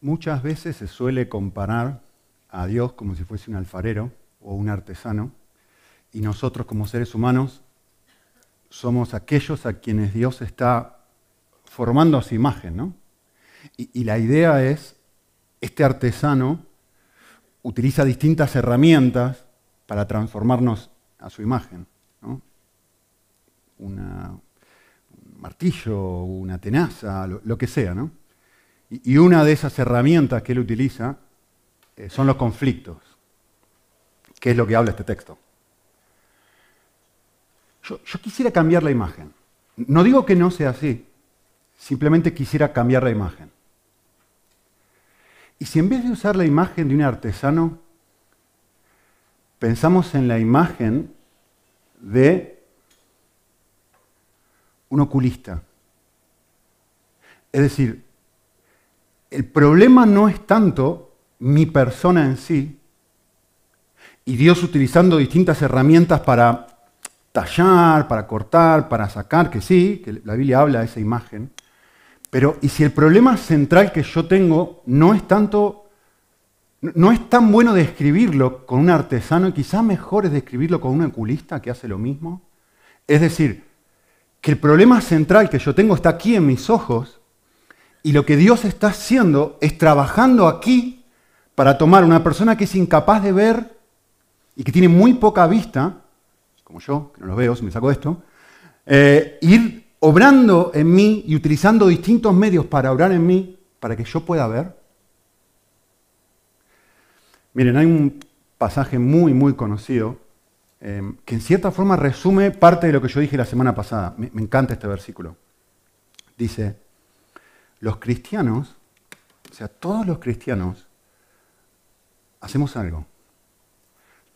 Muchas veces se suele comparar a Dios como si fuese un alfarero o un artesano, y nosotros como seres humanos somos aquellos a quienes Dios está formando a su imagen, ¿no? Y, la idea es, este artesano utiliza distintas herramientas para transformarnos a su imagen, ¿no? Un martillo, una tenaza, lo, lo que sea, ¿no? Y una de esas herramientas que él utiliza eh, son los conflictos, que es lo que habla este texto. Yo, yo, quisiera cambiar la imagen. No digo que no sea así, simplemente quisiera cambiar la imagen. Y si en vez de usar la imagen de un artesano, pensamos en la imagen de un oculista. Es decir, el problema no es tanto mi persona en sí, y Dios utilizando distintas herramientas para tallar, para cortar, para sacar, que sí, que la Biblia habla de esa imagen, pero ¿y si el problema central que yo tengo no es tanto, no es tan bueno describirlo con un artesano y quizás mejor es describirlo con un oculista que hace lo mismo? Es decir, que el problema central que yo tengo está aquí en mis ojos y lo que Dios está haciendo es trabajando aquí para tomar una persona que es incapaz de ver y que tiene muy poca vista, como yo, que no lo veo si me saco esto, eh, ir obrando en mí y utilizando distintos medios para obrar en mí para que yo pueda ver. Miren, hay un pasaje muy, muy conocido eh, que en cierta forma resume parte de lo que yo dije la semana pasada. me encanta este versículo. Dice, los cristianos, o sea, todos los cristianos, hacemos algo.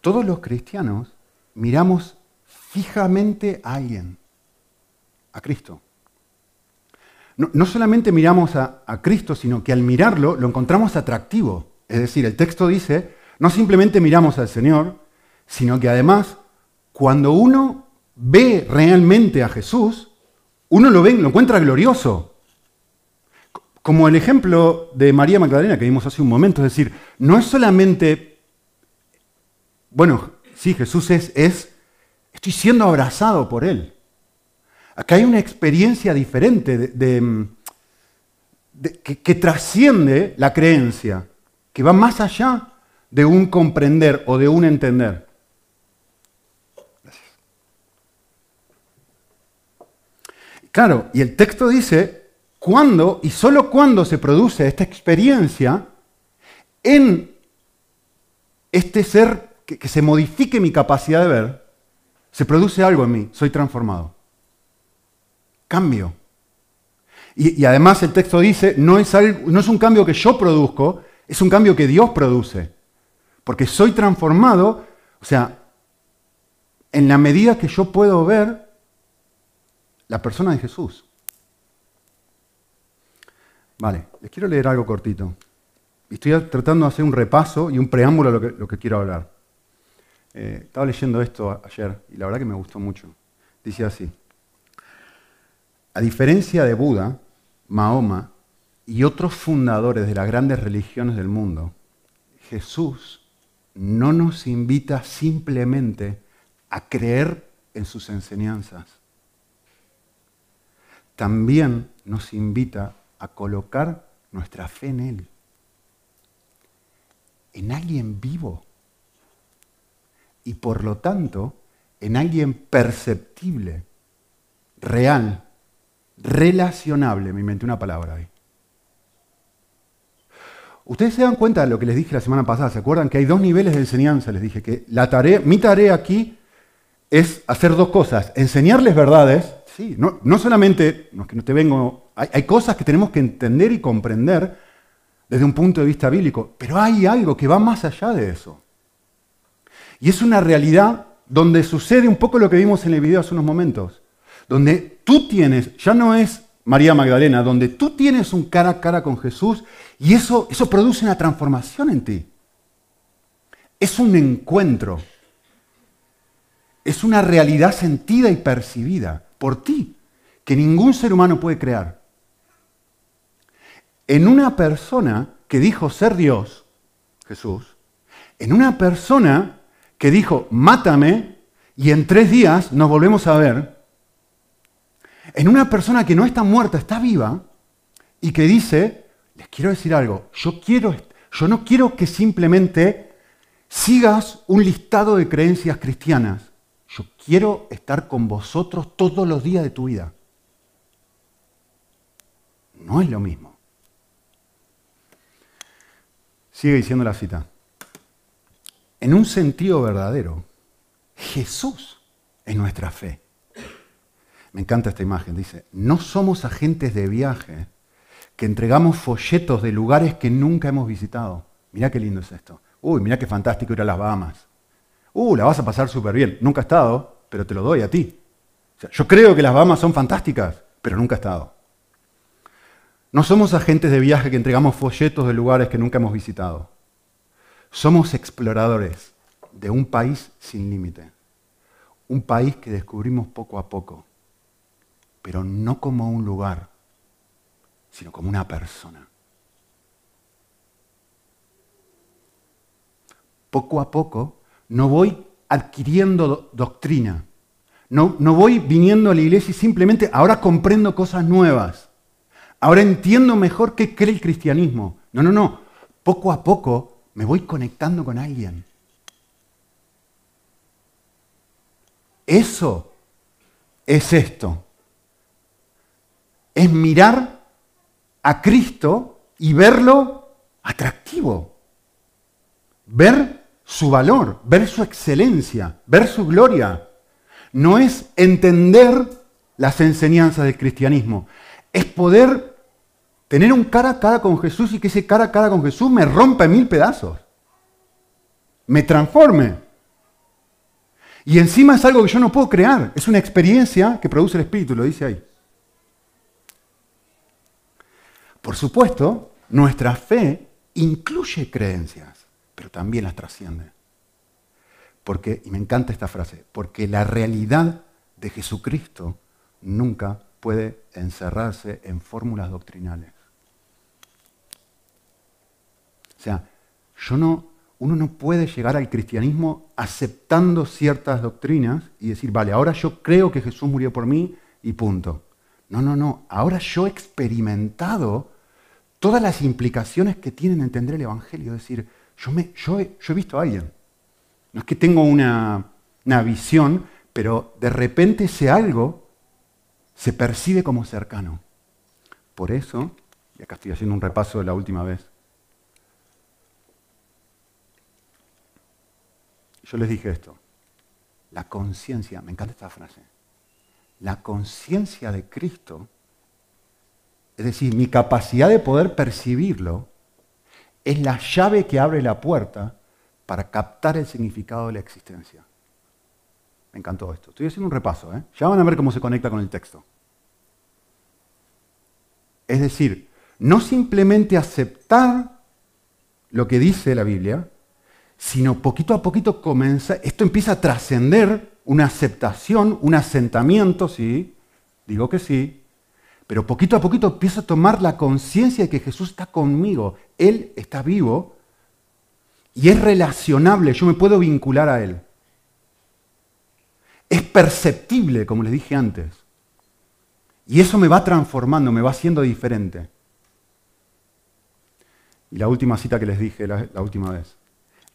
Todos los cristianos miramos fijamente a alguien, a Cristo. No, solamente miramos a, a, Cristo, sino que al mirarlo lo encontramos atractivo. Es decir, el texto dice, no simplemente miramos al Señor, sino que además, cuando uno ve realmente a Jesús, uno lo ve, lo encuentra glorioso. Como el ejemplo de María Magdalena que vimos hace un momento, es decir, no es solamente, bueno, sí, Jesús es, es estoy siendo abrazado por Él. Acá hay una experiencia diferente que, que trasciende la creencia, que va más allá de un comprender o de un entender. Claro, y el texto dice, cuando y solo cuando se produce esta experiencia en este ser que, se modifique mi capacidad de ver, se produce algo en mí, soy transformado. Cambio. Y, además el texto dice, no es, no es un cambio que yo produzco, es un cambio que Dios produce. Porque soy transformado, o sea, en la medida que yo puedo ver la persona de Jesús. Vale, les quiero leer algo cortito. Estoy tratando de hacer un repaso y un preámbulo a lo que, quiero hablar. Eh, estaba leyendo esto ayer y la verdad que me gustó mucho. Dice así, a diferencia de Buda, Mahoma y otros fundadores de las grandes religiones del mundo, Jesús no nos invita simplemente a creer en sus enseñanzas. También nos invita a colocar nuestra fe en Él, en alguien vivo y por lo tanto en alguien perceptible, real, relacionable. Me inventé una palabra ahí. Ustedes se dan cuenta de lo que les dije la semana pasada, ¿se acuerdan? Que hay dos niveles de enseñanza, les dije que la tarea, mi tarea aquí es hacer dos cosas, enseñarles verdades, sí, no, no solamente, no que no te vengo hay, cosas que tenemos que entender y comprender desde un punto de vista bíblico, pero hay algo que va más allá de eso. Y es una realidad donde sucede un poco lo que vimos en el video hace unos momentos, donde tú tienes, ya no es María Magdalena, donde tú tienes un cara a cara con Jesús y eso, eso produce una transformación en ti. Es un encuentro. Es una realidad sentida y percibida por ti, que ningún ser humano puede crear. En una persona que dijo ser Dios, Jesús, en una persona que dijo, mátame y en tres días nos volvemos a ver, en una persona que no está muerta, está viva, y que dice, les quiero decir algo, yo, quiero, yo no quiero que simplemente sigas un listado de creencias cristianas, quiero estar con vosotros todos los días de tu vida. No es lo mismo. Sigue diciendo la cita. En un sentido verdadero, Jesús es nuestra fe. Me encanta esta imagen. Dice, no somos agentes de viaje que entregamos folletos de lugares que nunca hemos visitado. Mirá qué lindo es esto. Uy, mirá qué fantástico ir a las Bahamas. Uh, la vas a pasar súper bien. Nunca he estado, pero te lo doy a ti. yo creo que las Bahamas son fantásticas, pero nunca he estado. No somos agentes de viaje que entregamos folletos de lugares que nunca hemos visitado. Somos exploradores de un país sin límite. Un país que descubrimos poco a poco, pero no como un lugar, sino como una persona. Poco a poco no voy adquiriendo doctrina, no, no voy viniendo a la iglesia y simplemente ahora comprendo cosas nuevas Ahora entiendo mejor qué cree el cristianismo. No, no, no. Poco a poco me voy conectando con alguien. Eso es esto. Es mirar a Cristo y verlo atractivo. Ver su valor, ver su excelencia, ver su gloria. No es entender las enseñanzas del cristianismo, es poder Tener un cara a cara con Jesús y que ese cara a cara con Jesús me rompa en mil pedazos. Me transforme. Y encima es algo que yo no puedo crear. Es una experiencia que produce el Espíritu, lo dice ahí. Por supuesto, nuestra fe incluye creencias, pero también las trasciende. Porque, y me encanta esta frase, porque la realidad de Jesucristo nunca puede encerrarse en fórmulas doctrinales. O sea, yo no, uno no puede llegar al cristianismo aceptando ciertas doctrinas y decir, vale, ahora yo creo que Jesús murió por mí y punto. No, no, no. Ahora yo he experimentado todas las implicaciones que tienen entender el Evangelio. Es decir, yo, he visto a alguien. No es que tengo una, una visión, pero de repente ese algo se percibe como cercano. Por eso, y acá estoy haciendo un repaso de la última vez, yo les dije esto, la conciencia, me encanta esta frase, la conciencia de Cristo, es decir, mi capacidad de poder percibirlo, es la llave que abre la puerta para captar el significado de la existencia. Me encantó esto. Estoy haciendo un repaso, ¿eh? Ya van a ver cómo se conecta con el texto. Es decir, no simplemente aceptar lo que dice la Biblia, sino poquito a poquito comienza, esto empieza a trascender una aceptación, un asentamiento, sí, digo que sí, pero poquito a poquito empiezo a tomar la conciencia de que Jesús está conmigo, Él está vivo y es relacionable, yo me puedo vincular a Él. Es perceptible, como les dije antes. Y eso me va transformando, me va haciendo diferente. Y la última cita que les dije la, última vez.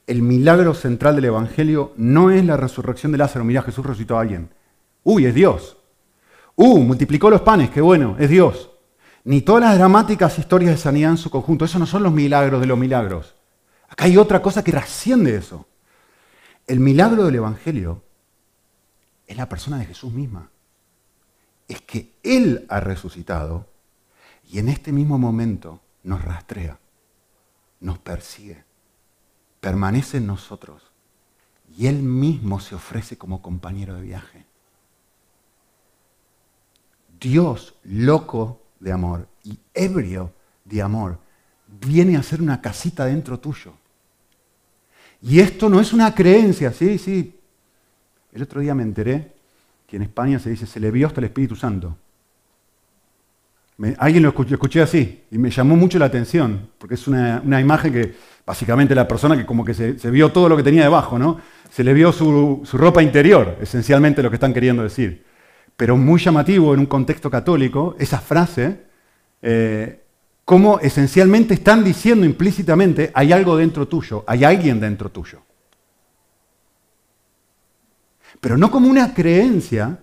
El milagro central del Evangelio no es la resurrección de Lázaro. Mira, Jesús resucitó a alguien. Uy, es Dios. Uh, multiplicó los panes, qué bueno, es Dios. Ni todas las dramáticas historias de sanidad en su conjunto. Esos no son los milagros de los milagros. Acá hay otra cosa que trasciende eso. El milagro del Evangelio es la persona de Jesús misma. Es que Él ha resucitado y en este mismo momento nos rastrea, nos persigue, permanece en nosotros y Él mismo se ofrece como compañero de viaje. Dios, loco de amor y ebrio de amor, viene a hacer una casita dentro tuyo. Y esto no es una creencia, sí, sí, el otro día me enteré que en España se dice, se le vio hasta el Espíritu Santo. alguien lo escuché, así y me llamó mucho la atención, porque es una, imagen que básicamente la persona que como que se, vio todo lo que tenía debajo, ¿no? Se le vio su, ropa interior, esencialmente lo que están queriendo decir. Pero muy llamativo en un contexto católico, esa frase, eh, como esencialmente están diciendo implícitamente, hay algo dentro tuyo, hay alguien dentro tuyo. Pero no como una creencia,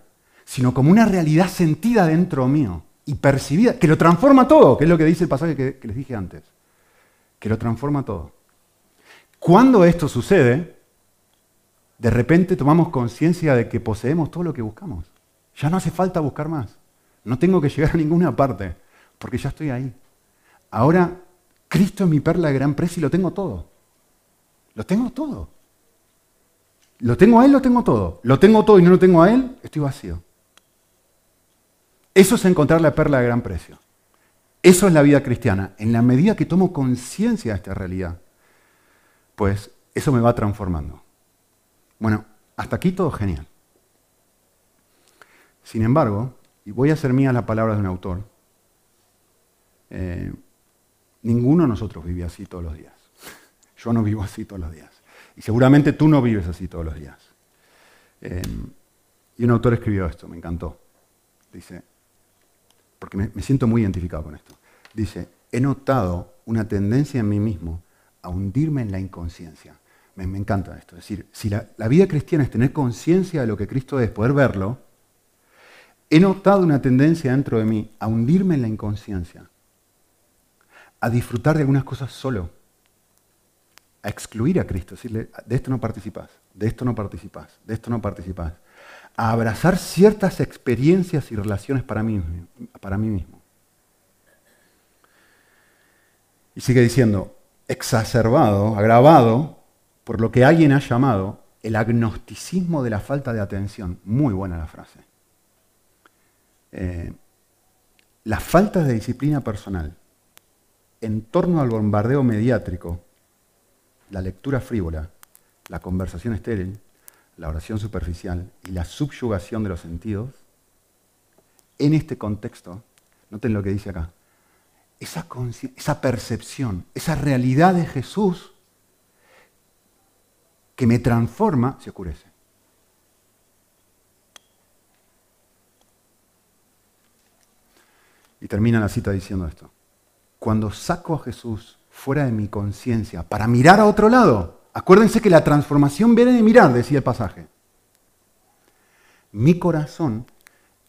sino como una realidad sentida dentro mío y percibida, que lo transforma todo, que es lo que dice el pasaje que, les dije antes, que lo transforma todo. Cuando esto sucede, de repente tomamos conciencia de que poseemos todo lo que buscamos. Ya no hace falta buscar más. No tengo que llegar a ninguna parte, porque ya estoy ahí. Ahora, Cristo es mi perla de gran precio y lo tengo todo. Lo tengo todo. Lo tengo a Él, lo tengo todo. Lo tengo todo y no lo tengo a Él, estoy vacío. Eso es encontrar la perla de gran precio. Eso es la vida cristiana. En la medida que tomo conciencia de esta realidad, pues eso me va transformando. Bueno, hasta aquí todo genial. Sin embargo, y voy a hacer mía las palabras de un autor, eh, ninguno de nosotros vive así todos los días. Yo no vivo así todos los días. Y seguramente tú no vives así todos los días. Eh, y un autor escribió esto, me encantó. Dice, porque me, siento muy identificado con esto. Dice, he notado una tendencia en mí mismo a hundirme en la inconsciencia. Me, encanta esto. Es decir, si la, la vida cristiana es tener conciencia de lo que Cristo es, poder verlo, he notado una tendencia dentro de mí a hundirme en la inconsciencia, a disfrutar de algunas cosas solo, a excluir a Cristo, decirle, de esto no participas, de esto no participas, de esto no participas a abrazar ciertas experiencias y relaciones para mí, para mí mismo. Y sigue diciendo, exacerbado, agravado por lo que alguien ha llamado el agnosticismo de la falta de atención. Muy buena la frase. Eh, la falta de disciplina personal en torno al bombardeo mediático, la lectura frívola, la conversación estéril, la oración superficial y la subyugación de los sentidos, en este contexto, noten lo que dice acá, esa, esa percepción, esa realidad de Jesús que me transforma, se oscurece. Y termina la cita diciendo esto. Cuando saco a Jesús fuera de mi conciencia para mirar a otro lado, Acuérdense que la transformación viene de mirar, decía el pasaje. Mi corazón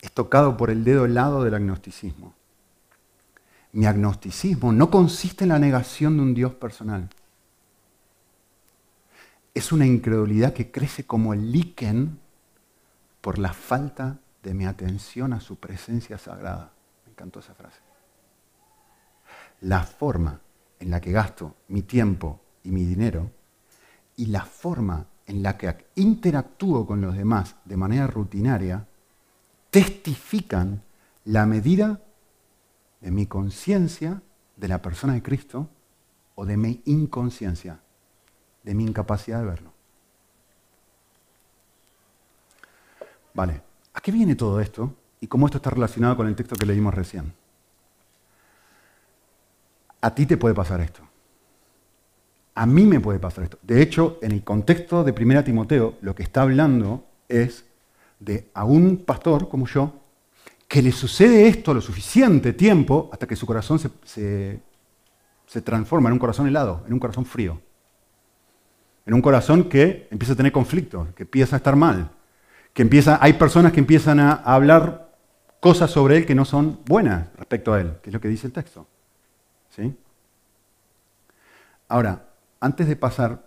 es tocado por el dedo helado del agnosticismo. Mi agnosticismo no consiste en la negación de un Dios personal. Es una incredulidad que crece como el líquen por la falta de mi atención a su presencia sagrada. Encantó esa frase. La forma en la que gasto mi tiempo y mi dinero y la forma en la que interactúo con los demás de manera rutinaria testifican la medida de mi conciencia de la persona de Cristo o de mi inconsciencia, de mi incapacidad de verlo. Vale, ¿a qué viene todo esto? Y cómo esto está relacionado con el texto que leímos recién. A ti te puede pasar esto. A mí me puede pasar esto. De hecho, en el contexto de 1 Timoteo, lo que está hablando es de a un pastor como yo, que le sucede esto lo suficiente tiempo hasta que su corazón se, transforma en un corazón helado, en un corazón frío. En un corazón que empieza a tener conflictos, que empieza a estar mal, que empieza, hay personas que empiezan a hablar cosas sobre él que no son buenas respecto a él, que es lo que dice el texto. ¿Sí? Ahora, antes de pasar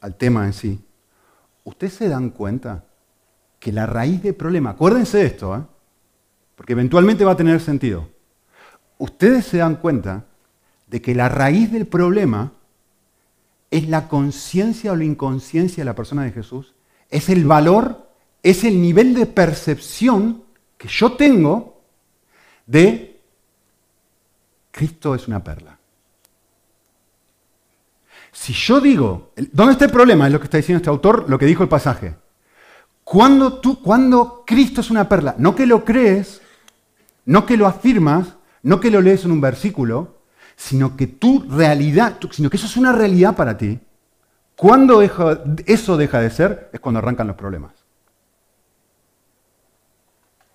al tema en sí, ¿ustedes se dan cuenta que la raíz del problema, acuérdense de esto, ¿eh? porque eventualmente va a tener sentido, ustedes se dan cuenta de que la raíz del problema es la conciencia o la inconsciencia de la persona de Jesús, es el valor, es el nivel de percepción que yo tengo de Cristo es una perla. Si yo digo, ¿dónde está el problema? Es lo que está diciendo este autor, lo que dijo el pasaje. Cuando, tú, cuando Cristo es una perla, no que lo crees, No que lo afirmas, no que lo lees en un versículo, sino que tu realidad, sino que eso es una realidad para ti. Cuando eso deja de ser, es cuando arrancan los problemas.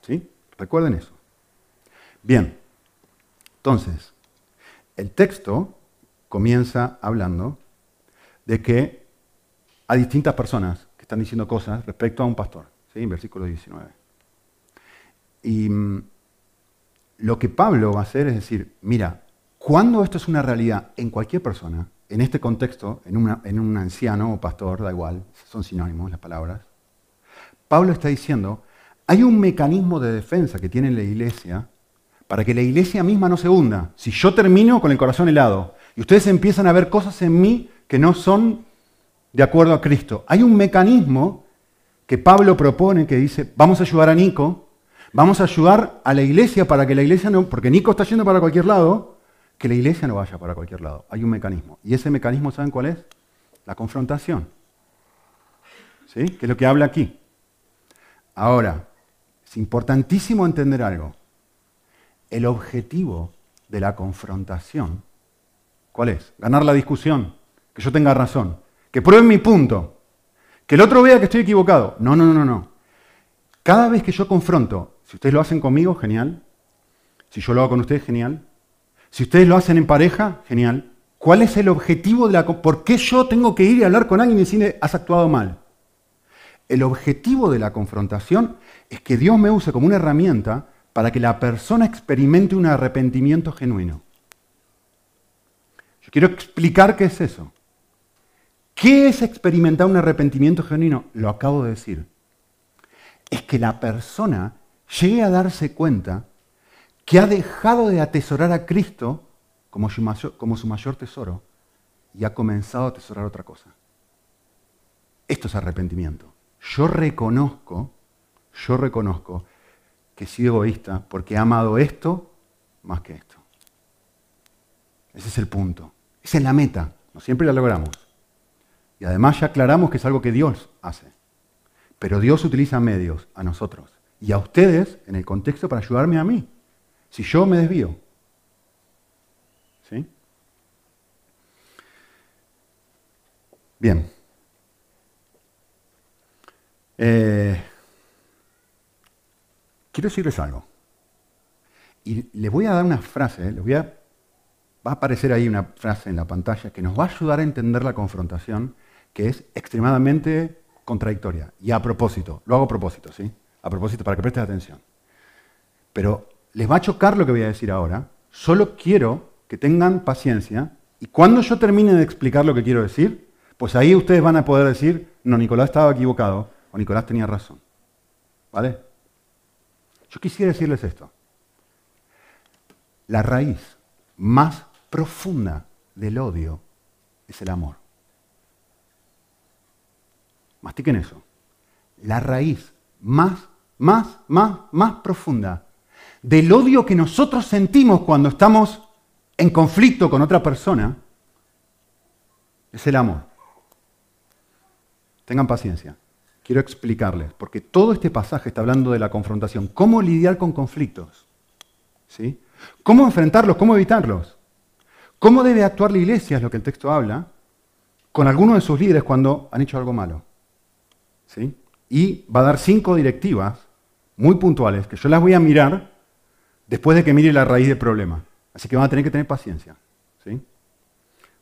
¿Sí? Recuerden eso. Bien, entonces, el texto comienza hablando de que hay distintas personas que están diciendo cosas respecto a un pastor, ¿sí? en versículo 19. Y mm, lo que Pablo va a hacer es decir, mira, cuando esto es una realidad en cualquier persona, en este contexto, en, en un anciano o pastor, da igual, son sinónimos las palabras, Pablo está diciendo, hay un mecanismo de defensa que tiene la iglesia para que la iglesia misma no se hunda. Si yo termino con el corazón helado y ustedes empiezan a ver cosas en mí que no son de acuerdo a Cristo, hay un mecanismo que Pablo propone que dice, vamos a ayudar a Nico, vamos a ayudar a la iglesia para que la iglesia no, porque Nico está yendo para cualquier lado, que la iglesia no vaya para cualquier lado. Hay un mecanismo. Y ese mecanismo, ¿saben cuál es? La confrontación. ¿Sí? Que es lo que habla aquí. Ahora, es importantísimo entender algo. El objetivo de la confrontación, ¿cuál es? Ganar la discusión, que yo tenga razón, que prueben mi punto, que el otro vea que estoy equivocado. No, no, no, no. Cada vez que yo confronto, si ustedes lo hacen conmigo, genial. Si yo lo hago con ustedes, genial. Si ustedes lo hacen en pareja, genial. ¿Cuál es el objetivo de la... ¿Por qué yo tengo que ir y hablar con alguien y decirle, has actuado mal? El objetivo de la confrontación es que Dios me use como una herramienta para que la persona experimente un arrepentimiento genuino. Yo quiero explicar qué es eso. ¿Qué es experimentar un arrepentimiento genuino? Lo acabo de decir. Es que la persona llegue a darse cuenta que ha dejado de atesorar a Cristo como su, mayor, tesoro y ha comenzado a atesorar otra cosa. Esto es arrepentimiento. Yo reconozco, yo reconozco que he sido egoísta porque he amado esto más que esto. Ese es el punto. Esa es la meta. No siempre la logramos. Y además ya aclaramos que es algo que Dios hace. Pero Dios utiliza medios a nosotros y a ustedes en el contexto para ayudarme a mí si yo me desvío. ¿Sí? Bien. Eh, quiero decirles algo. Y les voy a dar una frase, les voy a, va a aparecer ahí una frase en la pantalla que nos va a ayudar a entender la confrontación, que es extremadamente contradictoria. Y a propósito, lo hago a propósito, ¿sí? A propósito, para que prestes atención. Pero les va a chocar lo que voy a decir ahora, solo quiero que tengan paciencia y cuando yo termine de explicar lo que quiero decir, pues ahí ustedes van a poder decir, no, Nicolás estaba equivocado o Nicolás tenía razón. ¿Vale? Yo quisiera decirles esto. La raíz más profunda del odio es el amor. Mastiquen eso. La raíz más, más, más, más profunda del odio que nosotros sentimos cuando estamos en conflicto con otra persona, es el amor. Tengan paciencia. Quiero explicarles, porque todo este pasaje está hablando de la confrontación. ¿Cómo lidiar con conflictos? ¿Sí? ¿Cómo enfrentarlos? ¿Cómo evitarlos? ¿Cómo debe actuar la iglesia? Es lo que el texto habla, con algunos de sus líderes cuando han hecho algo malo. ¿Sí? Y va a dar cinco directivas muy puntuales que yo las voy a mirar después de que mire la raíz del problema. Así que van a tener que tener paciencia. ¿sí?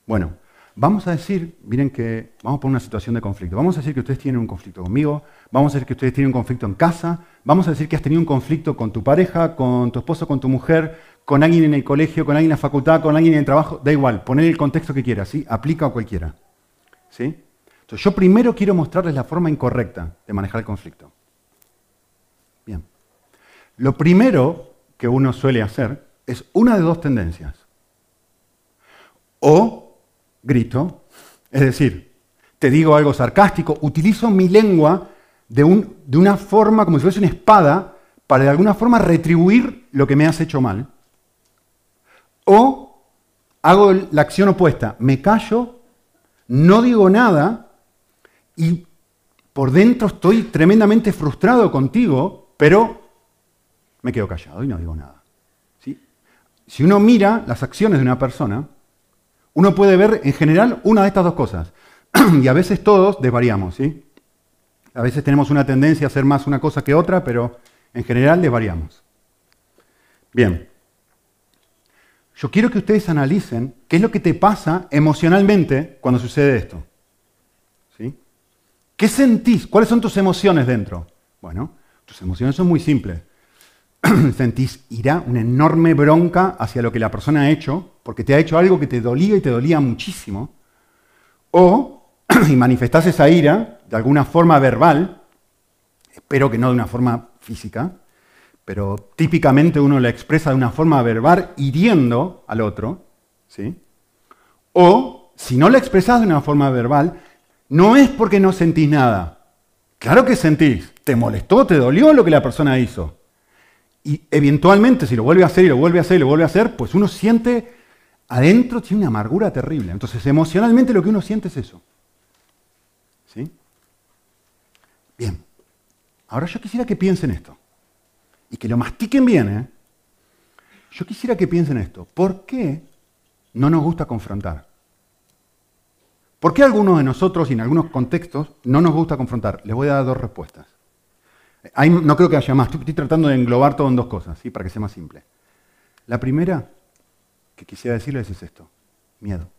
Bueno, vamos a decir, miren que vamos por una situación de conflicto. Vamos a decir que ustedes tienen un conflicto conmigo, vamos a decir que ustedes tienen un conflicto en casa, vamos a decir que has tenido un conflicto con tu pareja, con tu esposo, con tu mujer, con alguien en el colegio, con alguien en la facultad, con alguien en el trabajo, da igual, poner el contexto que quieras, ¿sí? Aplica a cualquiera. ¿Sí? Entonces yo primero quiero mostrarles la forma incorrecta de manejar el conflicto. Bien. Lo primero que uno suele hacer es una de dos tendencias. O grito, es decir, te digo algo sarcástico, utilizo mi lengua de, una forma como si fuese una espada para de alguna forma retribuir lo que me has hecho mal. O hago la acción opuesta, me callo, no digo nada y por dentro estoy tremendamente frustrado contigo, pero me quedo callado y no digo nada. si uno mira las acciones de una persona, uno puede ver en general una de estas dos cosas. y a veces todos desvariamos, ¿sí? A veces tenemos una tendencia a hacer más una cosa que otra, pero en general desvariamos. Bien. Yo quiero que ustedes analicen qué es lo que te pasa emocionalmente cuando sucede esto. ¿Sí? ¿Qué sentís? ¿Cuáles son tus emociones dentro? Bueno, tus emociones son muy simples. Sentís ira, una enorme bronca hacia lo que la persona ha hecho, porque te ha hecho algo que te dolía y te dolía muchísimo. O, y manifestás esa ira de alguna forma verbal, espero que no de una forma física, pero típicamente uno la expresa de una forma verbal hiriendo al otro, ¿sí? O, si no la expresas de una forma verbal, no es porque no sentís nada. Claro que sentís, te molestó, te dolió lo que la persona hizo. Y eventualmente, si lo vuelve a hacer y lo vuelve a hacer y lo vuelve a hacer, pues uno siente adentro, tiene una amargura terrible. Entonces, emocionalmente lo que uno siente es eso. ¿Sí? Bien. Ahora yo quisiera que piensen esto y que lo mastiquen bien, ¿eh? yo quisiera que piensen esto. ¿Por qué no nos gusta confrontar? ¿Por qué algunos de nosotros y en algunos contextos no nos gusta confrontar? Les voy a dar dos respuestas. No creo que haya más, estoy, tratando de englobar todo en dos cosas, ¿sí? para que sea más simple. La primera que quisiera decirles es esto, miedo.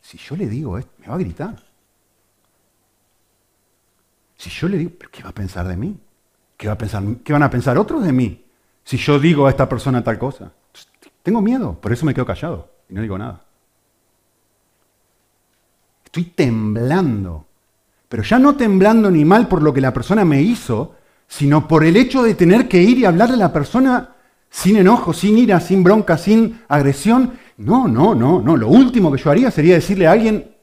Si, yo le digo esto, me va a gritar. Si yo le digo, ¿qué va a pensar de mí? ¿Qué, va a pensar, ¿Qué van a pensar otros de mí si yo digo a esta persona tal cosa? Tengo miedo, por eso me quedo callado y no digo nada. Estoy temblando, pero ya no temblando ni mal por lo que la persona me hizo, sino por el hecho de tener que ir y hablarle a la persona sin enojo, sin ira, sin bronca, sin agresión. No, no, no, no. Lo último que yo haría sería decirle a alguien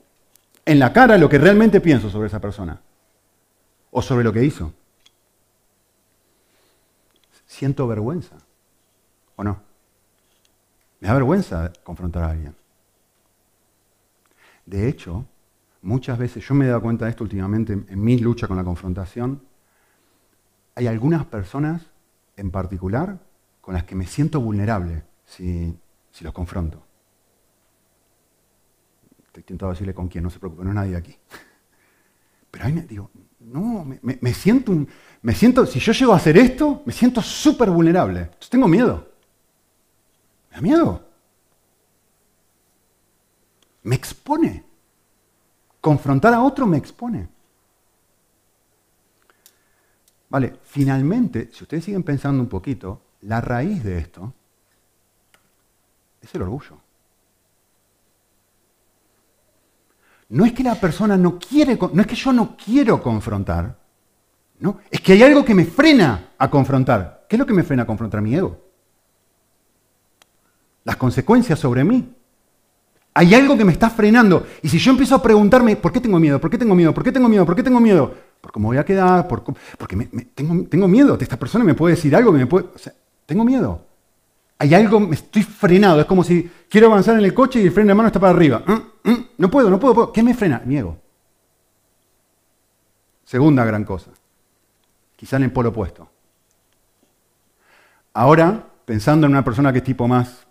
en la cara lo que realmente pienso sobre esa persona o sobre lo que hizo siento vergüenza. ¿O no? Me da vergüenza confrontar a alguien. De hecho, muchas veces, yo me he dado cuenta de esto últimamente en, mi lucha con la confrontación, hay algunas personas en particular con las que me siento vulnerable si, los confronto. Estoy tentado decirle con quién, no se preocupe, no es nadie aquí. Pero ahí me digo, no, me, siento un, me siento, si yo llego a hacer esto, me siento súper vulnerable. Entonces tengo miedo. Me da miedo. Me expone. Confrontar a otro me expone. Vale, finalmente, si ustedes siguen pensando un poquito, la raíz de esto es el orgullo. No es que la persona no quiere, no es que yo no quiero confrontar, no, es que hay algo que me frena a confrontar. ¿Qué es lo que me frena a confrontar mi ego? Las consecuencias sobre mí. Hay algo que me está frenando. Y si yo empiezo a preguntarme, ¿por qué tengo miedo? ¿Por qué tengo miedo? ¿Por qué tengo miedo? ¿Por qué tengo miedo? ¿Por cómo voy a quedar? porque tengo, tengo, miedo. Esta persona me puede decir algo me puede... Tengo miedo. Hay algo, me estoy frenado. Es como si quiero avanzar en el coche y el freno de mano está para arriba. Mm, mm, no puedo, no puedo. ¿Qué me frena? Mi ego. Segunda gran cosa quizá en el polo opuesto. Ahora, pensando en una persona que es tipo más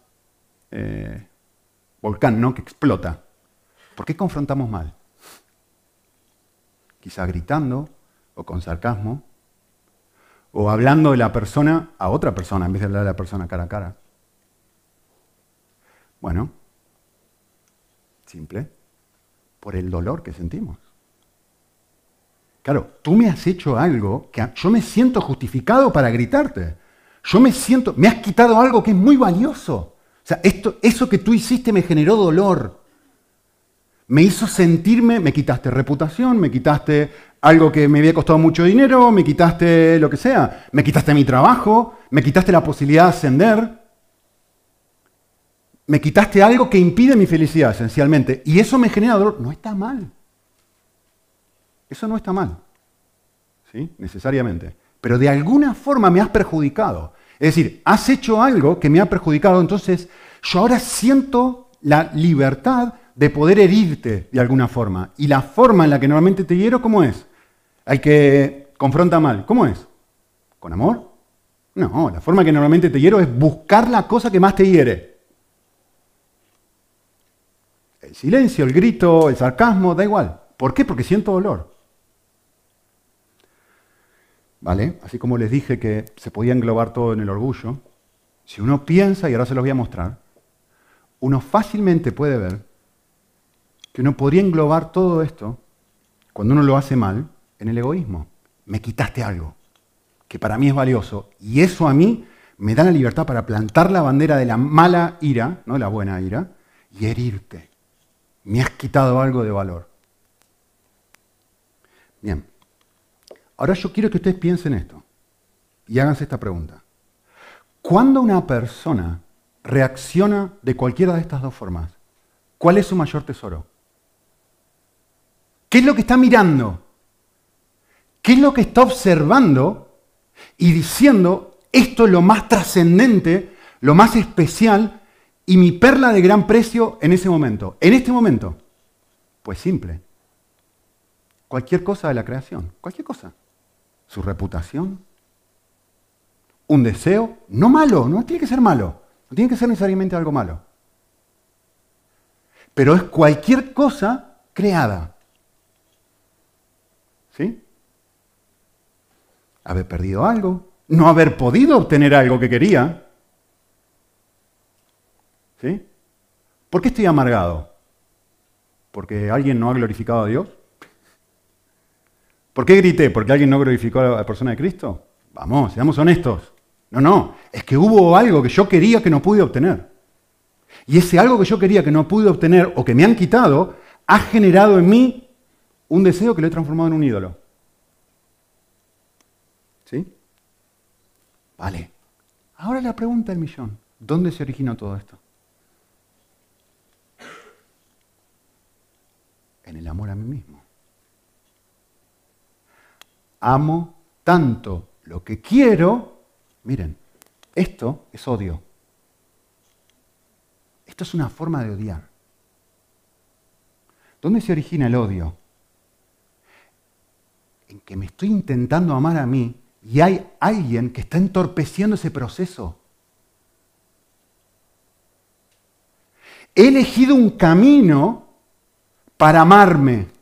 eh, volcán, ¿no? Que explota. ¿Por qué confrontamos mal? Quizá gritando o con sarcasmo, o hablando de la persona a otra persona en vez de hablar de la persona cara a cara. Bueno, simple, por el dolor que sentimos. Claro, tú me has hecho algo que yo me siento justificado para gritarte. Yo me siento, me has quitado algo que es muy valioso. O sea, esto, eso que tú hiciste me generó dolor. Me hizo sentirme, me quitaste reputación, me quitaste algo que me había costado mucho dinero, me quitaste lo que sea, me quitaste mi trabajo, me quitaste la posibilidad de ascender, me quitaste algo que impide mi felicidad esencialmente. Y eso me genera dolor. No está mal. Eso no está mal, ¿sí? necesariamente. Pero de alguna forma me has perjudicado. Es decir, has hecho algo que me ha perjudicado, entonces yo ahora siento la libertad de poder herirte de alguna forma. Y la forma en la que normalmente te hiero, ¿cómo es? Hay que confronta mal. ¿Cómo es? ¿Con amor? No, la forma que normalmente te hiero es buscar la cosa que más te hiere. El silencio, el grito, el sarcasmo, da igual. ¿Por qué? Porque siento dolor. ¿Vale? Así como les dije que se podía englobar todo en el orgullo, si uno piensa, y ahora se los voy a mostrar, uno fácilmente puede ver que uno podría englobar todo esto, cuando uno lo hace mal, en el egoísmo. Me quitaste algo que para mí es valioso y eso a mí me da la libertad para plantar la bandera de la mala ira, no la buena ira, y herirte. Me has quitado algo de valor. Bien. Ahora yo quiero que ustedes piensen esto y háganse esta pregunta. ¿Cuándo una persona reacciona de cualquiera de estas dos formas? ¿Cuál es su mayor tesoro? ¿Qué es lo que está mirando? ¿Qué es lo que está observando y diciendo, esto es lo más trascendente, lo más especial y mi perla de gran precio en ese momento? En este momento. Pues simple. Cualquier cosa de la creación, cualquier cosa. Su reputación, un deseo, no malo, no tiene que ser malo, no tiene que ser necesariamente algo malo. Pero es cualquier cosa creada. ¿Sí? haber perdido algo, no haber podido obtener algo que quería. ¿Sí? ¿Por qué estoy amargado? ¿Porque alguien no ha glorificado a Dios? ¿Por qué grité? ¿Porque alguien no glorificó a la persona de Cristo? Vamos, seamos honestos. No, no, es que hubo algo que yo quería que no pude obtener. Y ese algo que yo quería que no pude obtener o que me han quitado ha generado en mí un deseo que lo he transformado en un ídolo. Vale. Ahora la pregunta del millón. ¿Dónde se originó todo esto? En el amor a mí mismo. Amo tanto lo que quiero. Miren, esto es odio. Esto es una forma de odiar. ¿Dónde se origina el odio? En que me estoy intentando amar a mí y hay alguien que está entorpeciendo ese proceso. He elegido un camino para amarme.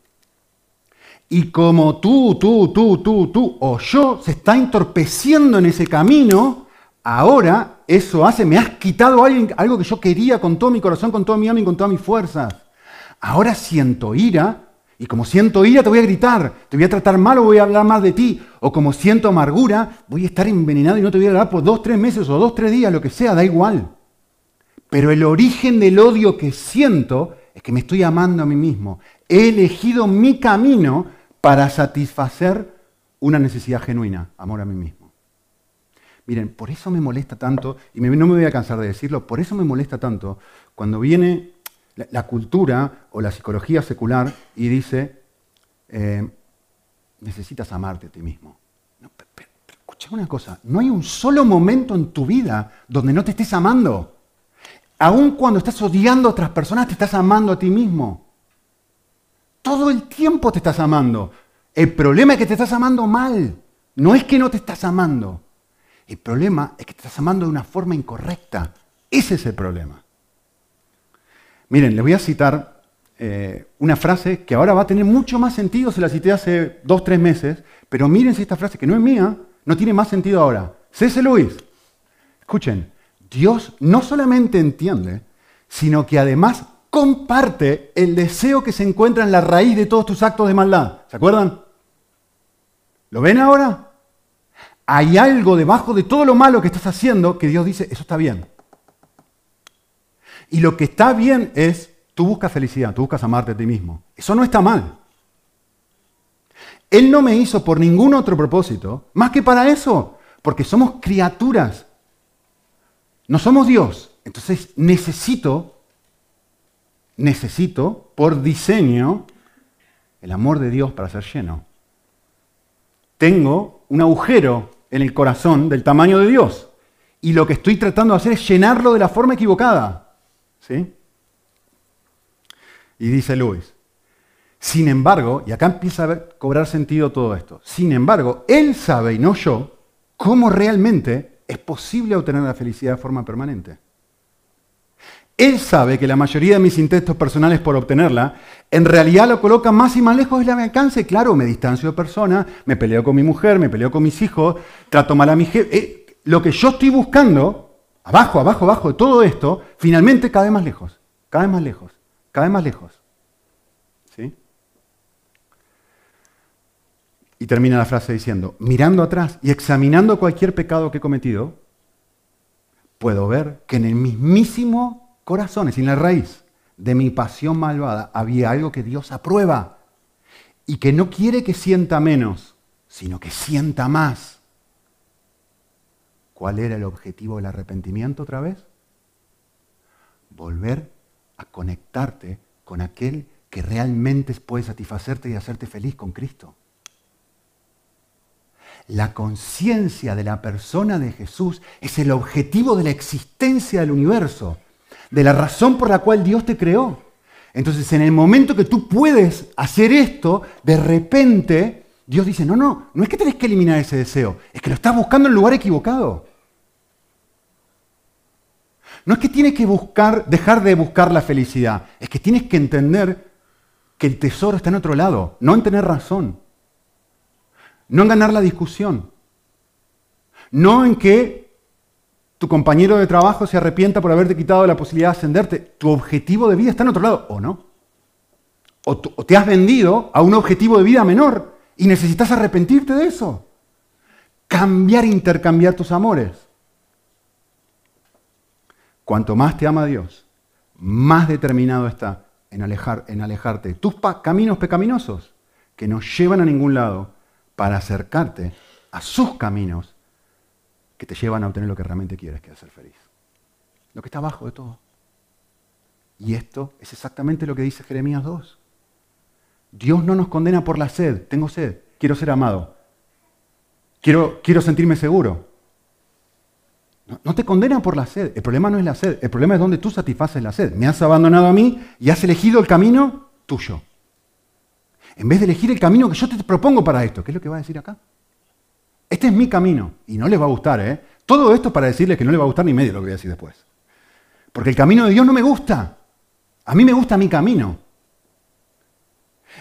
Y como tú, tú, tú, tú, tú o yo se está entorpeciendo en ese camino, ahora eso hace, me has quitado algo que yo quería con todo mi corazón, con toda mi alma y con todas mis fuerzas. Ahora siento ira y como siento ira, te voy a gritar, te voy a tratar mal o voy a hablar más de ti. O como siento amargura, voy a estar envenenado y no te voy a hablar por dos, tres meses o dos, tres días, lo que sea, da igual. Pero el origen del odio que siento es que me estoy amando a mí mismo. He elegido mi camino para satisfacer una necesidad genuina, amor a mí mismo. Miren, por eso me molesta tanto, y no me voy a cansar de decirlo, por eso me molesta tanto cuando viene la, cultura o la psicología secular y dice, eh, necesitas amarte a ti mismo. escucha una cosa, no hay un solo momento en tu vida donde no te estés amando. Aun cuando estás odiando a otras personas, te estás amando a ti mismo. Todo el tiempo te estás amando. El problema es que te estás amando mal. No es que no te estás amando. El problema es que te estás amando de una forma incorrecta. Ese es el problema. Miren, les voy a citar eh, una frase que ahora va a tener mucho más sentido, se la cité hace dos, tres meses, pero miren esta frase, que no es mía, no tiene más sentido ahora. C.S. Lewis, escuchen, Dios no solamente entiende, sino que además comparte el deseo que se encuentra en la raíz de todos tus actos de maldad. ¿Se acuerdan? ¿Lo ven ahora? Hay algo debajo de todo lo malo que estás haciendo que Dios dice, eso está bien. Y lo que está bien es, tú buscas felicidad, tú buscas amarte a ti mismo. Eso no está mal. Él no me hizo por ningún otro propósito, más que para eso, porque somos criaturas. No somos Dios. Entonces necesito, necesito, por diseño, el amor de Dios para ser lleno. Tengo un agujero en el corazón del tamaño de Dios. Y lo que estoy tratando de hacer es llenarlo de la forma equivocada. ¿Sí? Y dice Luis, sin embargo, y acá empieza a cobrar sentido todo esto, sin embargo, él sabe y no yo cómo realmente es posible obtener la felicidad de forma permanente. Él sabe que la mayoría de mis intentos personales por obtenerla, en realidad lo colocan más y más lejos de mi alcance. Claro, me distancio de personas, me peleo con mi mujer, me peleo con mis hijos, trato mal a mi jefe. Eh, lo que yo estoy buscando, abajo, abajo, abajo de todo esto, finalmente cada vez más lejos, cada vez más lejos, cada vez más lejos. ¿Sí? Y termina la frase diciendo, mirando atrás y examinando cualquier pecado que he cometido, puedo ver que en el mismísimo corazones, en la raíz de mi pasión malvada había algo que Dios aprueba y que no quiere que sienta menos, sino que sienta más. ¿Cuál era el objetivo del arrepentimiento otra vez? Volver a conectarte con aquel que realmente puede satisfacerte y hacerte feliz con Cristo. La conciencia de la persona de Jesús es el objetivo de la existencia del universo de la razón por la cual Dios te creó. Entonces, en el momento que tú puedes hacer esto, de repente Dios dice, no, no, no es que tenés que eliminar ese deseo, es que lo estás buscando en el lugar equivocado. No es que tienes que buscar, dejar de buscar la felicidad, es que tienes que entender que el tesoro está en otro lado, no en tener razón, no en ganar la discusión, no en que tu compañero de trabajo se arrepienta por haberte quitado la posibilidad de ascenderte. Tu objetivo de vida está en otro lado, ¿o no? O, te has vendido a un objetivo de vida menor y necesitas arrepentirte de eso. Cambiar, intercambiar tus amores. Cuanto más te ama Dios, más determinado está en, alejar, en alejarte tus caminos pecaminosos que no llevan a ningún lado para acercarte a sus caminos que te llevan a obtener lo que realmente quieres, que es ser feliz. Lo que está abajo de todo. Y esto es exactamente lo que dice Jeremías 2. Dios no nos condena por la sed. Tengo sed, quiero ser amado. Quiero, quiero sentirme seguro. No, no, te condena por la sed. El problema no es la sed. El problema es donde tú satisfaces la sed. Me has abandonado a mí y has elegido el camino tuyo. En vez de elegir el camino que yo te propongo para esto. ¿Qué es lo que va a decir acá? Este es mi camino. Y no les va a gustar, ¿eh? Todo esto para decirles que no les va a gustar ni medio lo que voy a decir después. Porque el camino de Dios no me gusta. A mí me gusta mi camino.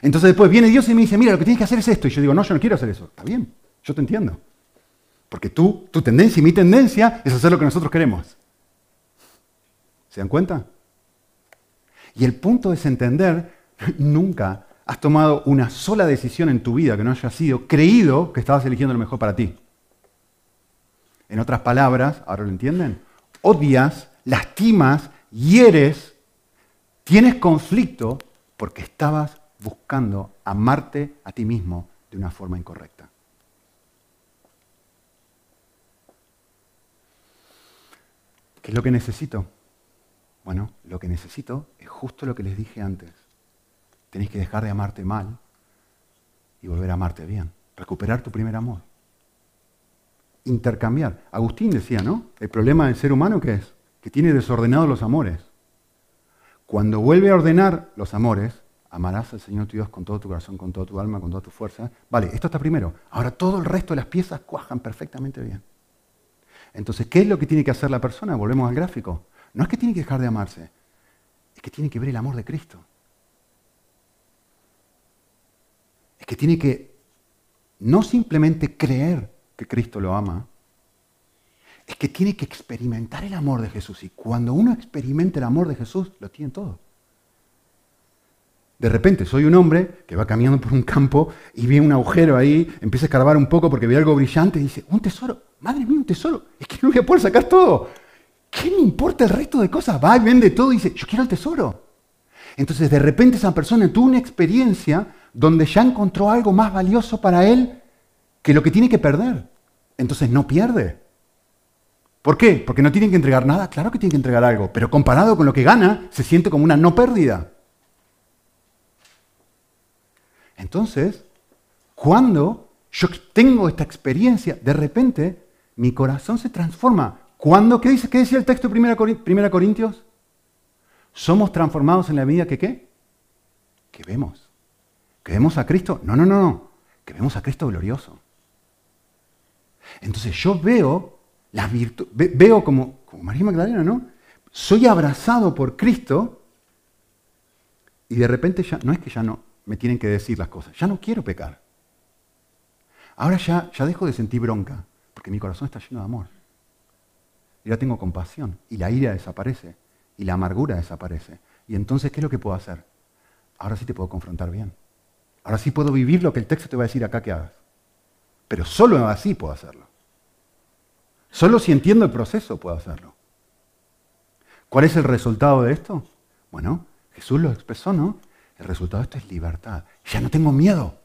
Entonces después viene Dios y me dice, mira, lo que tienes que hacer es esto. Y yo digo, no, yo no quiero hacer eso. Está bien, yo te entiendo. Porque tú, tu tendencia y mi tendencia es hacer lo que nosotros queremos. ¿Se dan cuenta? Y el punto es entender nunca has tomado una sola decisión en tu vida que no haya sido creído que estabas eligiendo lo mejor para ti. En otras palabras, ¿ahora lo entienden? Odias, lastimas, hieres, tienes conflicto porque estabas buscando amarte a ti mismo de una forma incorrecta. ¿Qué es lo que necesito? Bueno, lo que necesito es justo lo que les dije antes. Tenés que dejar de amarte mal y volver a amarte bien. Recuperar tu primer amor. Intercambiar. Agustín decía, ¿no? El problema del ser humano que es que tiene desordenados los amores. Cuando vuelve a ordenar los amores, amarás al Señor tu Dios con todo tu corazón, con toda tu alma, con toda tu fuerza. Vale, esto está primero. Ahora todo el resto de las piezas cuajan perfectamente bien. Entonces, ¿qué es lo que tiene que hacer la persona? Volvemos al gráfico. No es que tiene que dejar de amarse, es que tiene que ver el amor de Cristo. Es que tiene que no simplemente creer que Cristo lo ama, es que tiene que experimentar el amor de Jesús. Y cuando uno experimenta el amor de Jesús, lo tiene todo. De repente soy un hombre que va caminando por un campo y ve un agujero ahí, empieza a escarbar un poco porque ve algo brillante y dice, un tesoro, madre mía, un tesoro, es que no voy a poder sacar todo. ¿Qué me importa el resto de cosas? Va y vende todo y dice, yo quiero el tesoro. Entonces de repente esa persona tuvo una experiencia donde ya encontró algo más valioso para él que lo que tiene que perder. Entonces no pierde. ¿Por qué? Porque no tiene que entregar nada. Claro que tiene que entregar algo, pero comparado con lo que gana, se siente como una no pérdida. Entonces, cuando yo tengo esta experiencia, de repente mi corazón se transforma. ¿Cuándo? ¿Qué, dice, qué decía el texto de 1 Corintios? Somos transformados en la medida que qué? Que vemos. ¿Que vemos a Cristo? No, no, no, no. Que vemos a Cristo glorioso. Entonces yo veo La virtud, veo como, como María Magdalena, ¿no? Soy abrazado por Cristo y de repente ya, no es que ya no me tienen que decir las cosas, ya no quiero pecar. Ahora ya, ya dejo de sentir bronca, porque mi corazón está lleno de amor. Y ya tengo compasión, y la ira desaparece, y la amargura desaparece. Y entonces, ¿qué es lo que puedo hacer? Ahora sí te puedo confrontar bien. Ahora sí puedo vivir lo que el texto te va a decir acá que hagas. Pero solo así puedo hacerlo. Solo si entiendo el proceso puedo hacerlo. ¿Cuál es el resultado de esto? Bueno, Jesús lo expresó, ¿no? El resultado de esto es libertad. Ya no tengo miedo.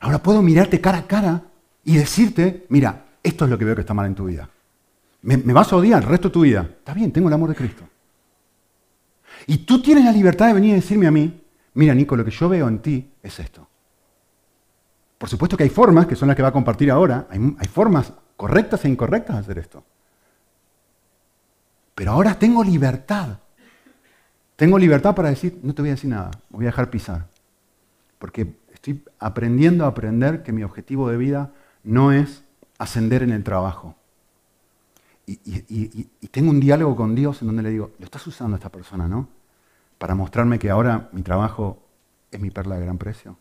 Ahora puedo mirarte cara a cara y decirte, mira, esto es lo que veo que está mal en tu vida. Me, vas a odiar el resto de tu vida. Está bien, tengo el amor de Cristo. Y tú tienes la libertad de venir y decirme a mí, mira Nico, lo que yo veo en ti es esto. Por supuesto que hay formas, que son las que va a compartir ahora, hay, formas correctas e incorrectas de hacer esto. Pero ahora tengo libertad tengo libertad para decir, no te voy a decir nada, me voy a dejar pisar. Porque estoy aprendiendo a aprender que mi objetivo de vida no es ascender en el trabajo. Y, tengo un diálogo con Dios en donde le digo, lo estás usando a esta persona, ¿no? Para mostrarme que ahora mi trabajo es mi perla de gran precio.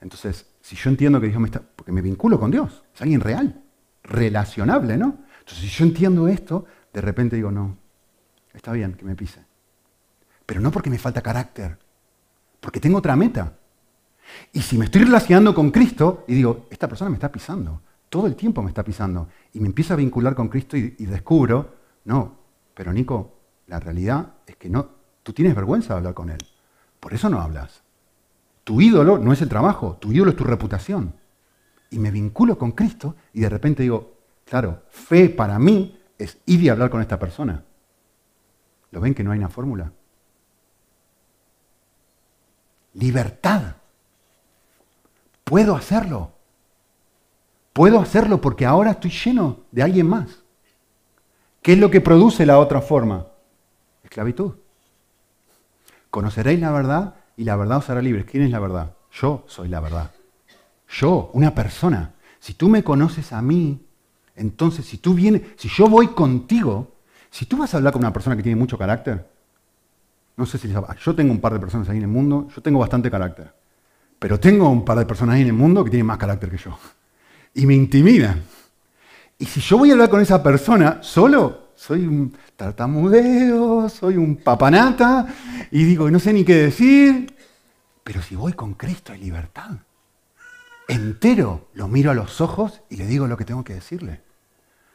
Entonces, si yo entiendo que Dios me está, porque me vinculo con Dios, es alguien real, relacionable, ¿no? Entonces, si yo entiendo esto, de repente digo, no, Está bien que me pise. Pero no porque me falta carácter, porque tengo otra meta. Y si me estoy relacionando con Cristo y digo, esta persona me está pisando, todo el tiempo me está pisando, y me empiezo a vincular con Cristo y, descubro, no, pero Nico, la realidad es que no, tú tienes vergüenza de hablar con Él. Por eso no hablas. Tu ídolo no es el trabajo, tu ídolo es tu reputación. Y me vinculo con Cristo y de repente digo, claro, fe para mí es ir y hablar con esta persona. ¿Lo ven que no hay una fórmula? Libertad. Puedo hacerlo. Puedo hacerlo porque ahora estoy lleno de alguien más. ¿Qué es lo que produce la otra forma? Esclavitud. Conoceréis la verdad y la verdad os hará libres. ¿Quién es la verdad? Yo soy la verdad. Yo, una persona. Si tú me conoces a mí, entonces si tú vienes, si yo voy contigo, si tú vas a hablar con una persona que tiene mucho carácter, no sé si les yo tengo un par de personas ahí en el mundo, yo tengo bastante carácter, pero tengo un par de personas ahí en el mundo que tienen más carácter que yo. Y me intimidan. Y si yo voy a hablar con esa persona solo, soy un tartamudeo, soy un papanata, y digo, no sé ni qué decir. Pero si voy con Cristo hay libertad. Entero lo miro a los ojos y le digo lo que tengo que decirle.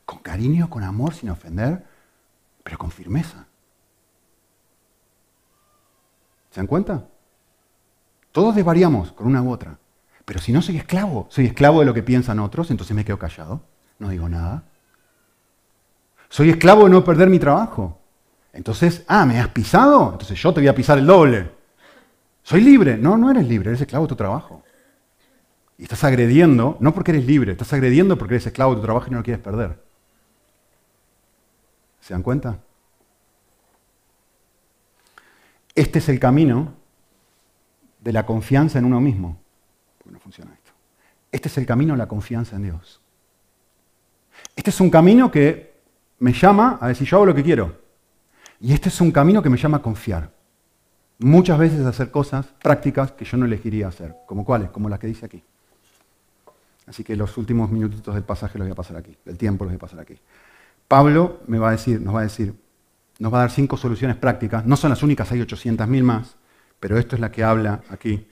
Con cariño, con amor, sin ofender, pero con firmeza. ¿Se dan cuenta? Todos desvariamos con una u otra. Pero si no soy esclavo, soy esclavo de lo que piensan otros, entonces me quedo callado, no digo nada. Soy esclavo de no perder mi trabajo. Entonces, ah, ¿me has pisado? Entonces yo te voy a pisar el doble. Soy libre. No, no eres libre, eres esclavo de tu trabajo. Y estás agrediendo, no porque eres libre, estás agrediendo porque eres esclavo de tu trabajo y no lo quieres perder. ¿Se dan cuenta? Este es el camino de la confianza en uno mismo. Porque no funciona esto. Este es el camino de la confianza en Dios. Este es un camino que me llama a decir yo hago lo que quiero. Y este es un camino que me llama a confiar. Muchas veces hacer cosas prácticas que yo no elegiría hacer. ¿Como cuáles? Como las que dice aquí. Así que los últimos minutitos del pasaje los voy a pasar aquí. Del tiempo los voy a pasar aquí. Pablo me va a decir, nos va a decir, nos va a dar cinco soluciones prácticas. No son las únicas, hay 800.000 más, pero esto es la que habla aquí.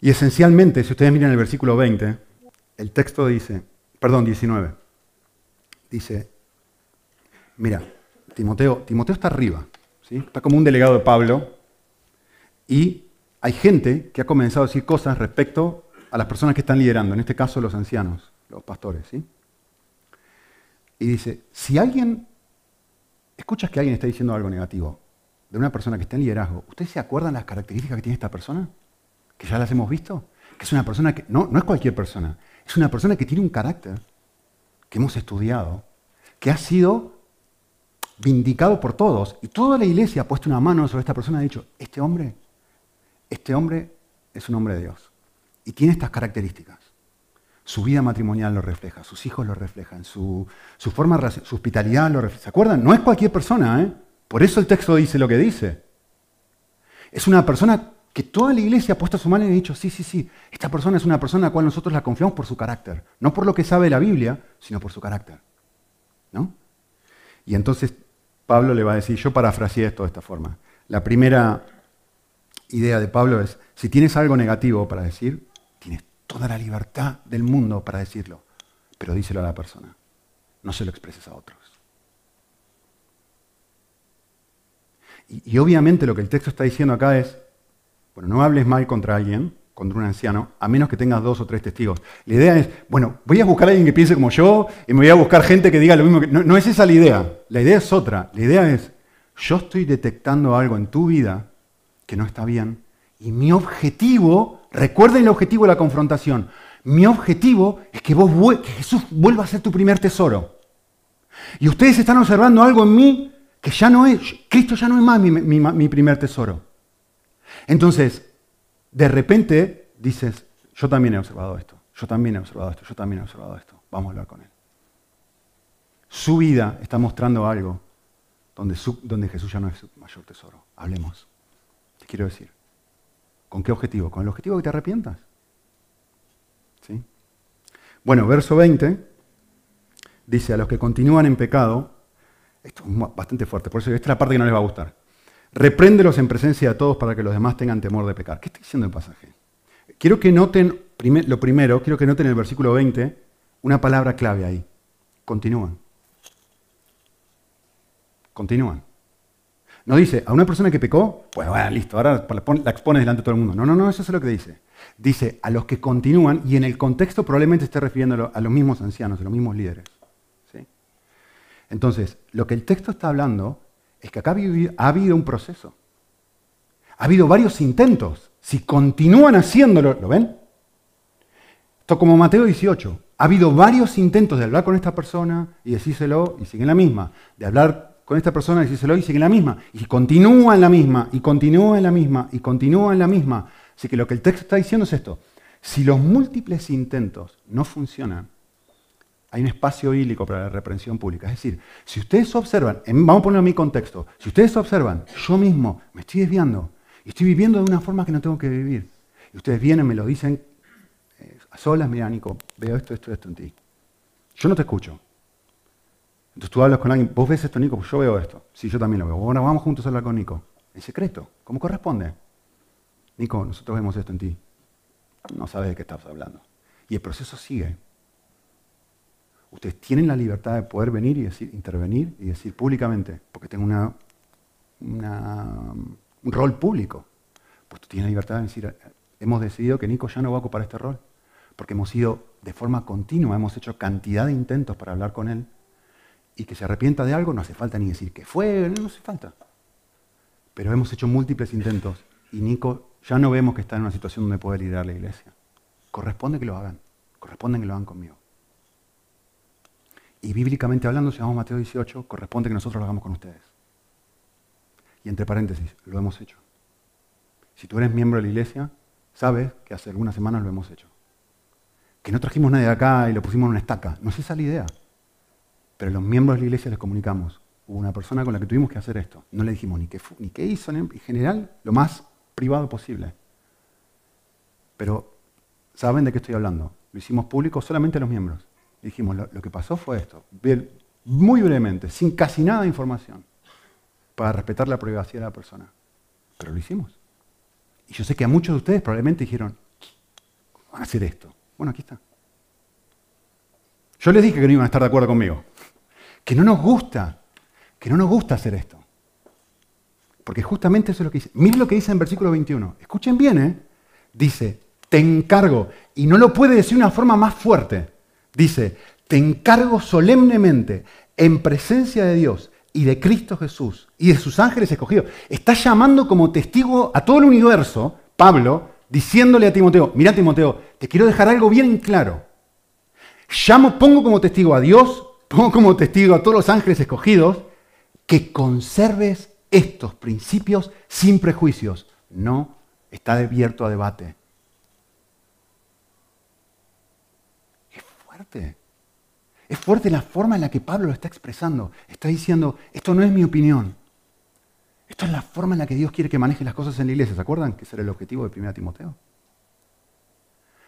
Y esencialmente, si ustedes miran el versículo 20, el texto dice, perdón, 19, dice, mira, Timoteo, Timoteo está arriba, ¿sí? está como un delegado de Pablo, y hay gente que ha comenzado a decir cosas respecto a las personas que están liderando, en este caso los ancianos, los pastores. ¿sí? Y dice, si alguien, escuchas que alguien está diciendo algo negativo de una persona que está en liderazgo, ¿ustedes se acuerdan las características que tiene esta persona? Que ya las hemos visto. Que es una persona que, no, no es cualquier persona, es una persona que tiene un carácter que hemos estudiado, que ha sido vindicado por todos. Y toda la iglesia ha puesto una mano sobre esta persona y ha dicho, este hombre, este hombre es un hombre de Dios. Y tiene estas características. Su vida matrimonial lo refleja, sus hijos lo reflejan, su, su forma, su hospitalidad lo refleja. ¿Se acuerdan? No es cualquier persona, ¿eh? Por eso el texto dice lo que dice. Es una persona que toda la iglesia ha puesto su mano y ha dicho, sí, sí, sí, esta persona es una persona a la cual nosotros la confiamos por su carácter. No por lo que sabe la Biblia, sino por su carácter. ¿No? Y entonces Pablo le va a decir, yo parafraseé esto de esta forma. La primera idea de Pablo es, si tienes algo negativo para decir, tienes toda la libertad del mundo para decirlo, pero díselo a la persona, no se lo expreses a otros. Y, y obviamente lo que el texto está diciendo acá es, no hables mal contra alguien, contra un anciano, a menos que tengas dos o tres testigos. La idea es, bueno, voy a buscar a alguien que piense como yo y me voy a buscar gente que diga lo mismo que... No, es esa la idea, la idea es otra. La idea es, yo estoy detectando algo en tu vida que no está bien y mi objetivo, recuerden el objetivo de la confrontación, mi objetivo es que, vos, que Jesús vuelva a ser tu primer tesoro. Y ustedes están observando algo en mí que ya no es, Cristo ya no es más mi primer tesoro. Entonces, de repente dices, yo también he observado esto, yo también he observado esto, yo también he observado esto, vamos a hablar con él. Su vida está mostrando algo donde, Jesús ya no es su mayor tesoro. Hablemos. Te quiero decir. ¿Con qué objetivo? Con el objetivo de que te arrepientas. ¿Sí? Bueno, verso 20 dice, a los que continúan en pecado, esto es bastante fuerte, por eso esta es la parte que no les va a gustar. Repréndelos en presencia de todos para que los demás tengan temor de pecar. ¿Qué está diciendo el pasaje? Quiero que noten, lo primero, quiero que noten en el versículo 20 una palabra clave ahí. Continúan. Continúan. No dice, a una persona que pecó, pues bueno, listo, ahora la expones delante de todo el mundo. No, no, no, eso es lo que dice. Dice, a los que continúan, y en el contexto probablemente esté refiriendo a los mismos ancianos, a los mismos líderes. ¿sí? Entonces, lo que el texto está hablando es que acá ha habido un proceso. Ha habido varios intentos. Si continúan haciéndolo, ¿lo ven? Esto como Mateo 18. Ha habido varios intentos de hablar con esta persona y decírselo y siguen la misma. De hablar con esta persona, decírselo y sigue en la misma. Y continúa en la misma, y continúa en la misma, y continúa en la misma. Así que lo que el texto está diciendo es esto. Si los múltiples intentos no funcionan, hay un espacio bíblico para la reprensión pública. Es decir, si ustedes observan, vamos a ponerlo en mi contexto, si ustedes observan, yo mismo me estoy desviando y estoy viviendo de una forma que no tengo que vivir, y ustedes vienen, me lo dicen eh, a solas, mira Nico, veo esto, esto, esto en ti. Yo no te escucho, entonces tú hablas con alguien, vos ves esto, Nico, pues yo veo esto. Sí, yo también lo veo. Bueno, vamos juntos a hablar con Nico. En secreto, ¿cómo corresponde? Nico, nosotros vemos esto en ti. No sabes de qué estás hablando. Y el proceso sigue. Ustedes tienen la libertad de poder venir y decir, intervenir y decir públicamente, porque tengo un rol público. Pues tú tienes la libertad de decir, hemos decidido que Nico ya no va a ocupar este rol, porque hemos ido de forma continua, hemos hecho cantidad de intentos para hablar con él y que se arrepienta de algo, no hace falta ni decir que fue, no hace falta. Pero hemos hecho múltiples intentos y Nico ya no vemos que está en una situación donde puede liderar la iglesia. Corresponde que lo hagan, corresponde que lo hagan conmigo. Y bíblicamente hablando, si vamos a Mateo 18, corresponde que nosotros lo hagamos con ustedes. Y entre paréntesis, lo hemos hecho. Si tú eres miembro de la iglesia, sabes que hace algunas semanas lo hemos hecho. Que no trajimos nadie de acá y lo pusimos en una estaca. No es esa la idea. Pero los miembros de la iglesia les comunicamos. Hubo una persona con la que tuvimos que hacer esto. No le dijimos ni qué, ni qué hizo, en general, lo más privado posible. Pero, ¿saben de qué estoy hablando? Lo hicimos público solamente a los miembros. Dijimos, lo, que pasó fue esto. Muy brevemente, sin casi nada de información, para respetar la privacidad de la persona. Pero lo hicimos. Y yo sé que a muchos de ustedes probablemente dijeron, ¿cómo van a hacer esto? Bueno, aquí está. Yo les dije que no iban a estar de acuerdo conmigo que no nos gusta, que no nos gusta hacer esto. Porque justamente eso es lo que dice. Miren lo que dice en versículo 21. Escuchen bien, ¿eh? Dice, te encargo, y no lo puede decir de una forma más fuerte. Dice, te encargo solemnemente en presencia de Dios y de Cristo Jesús y de sus ángeles escogidos. Está llamando como testigo a todo el universo, Pablo, diciéndole a Timoteo, mira Timoteo, te quiero dejar algo bien claro. Llamo, pongo como testigo a Dios, pongo como testigo a todos los ángeles escogidos, que conserves estos principios sin prejuicios. No está abierto a debate. Es fuerte la forma en la que Pablo lo está expresando. Está diciendo, esto no es mi opinión. Esto es la forma en la que Dios quiere que maneje las cosas en la iglesia. ¿Se acuerdan que ese era el objetivo de 1 Timoteo?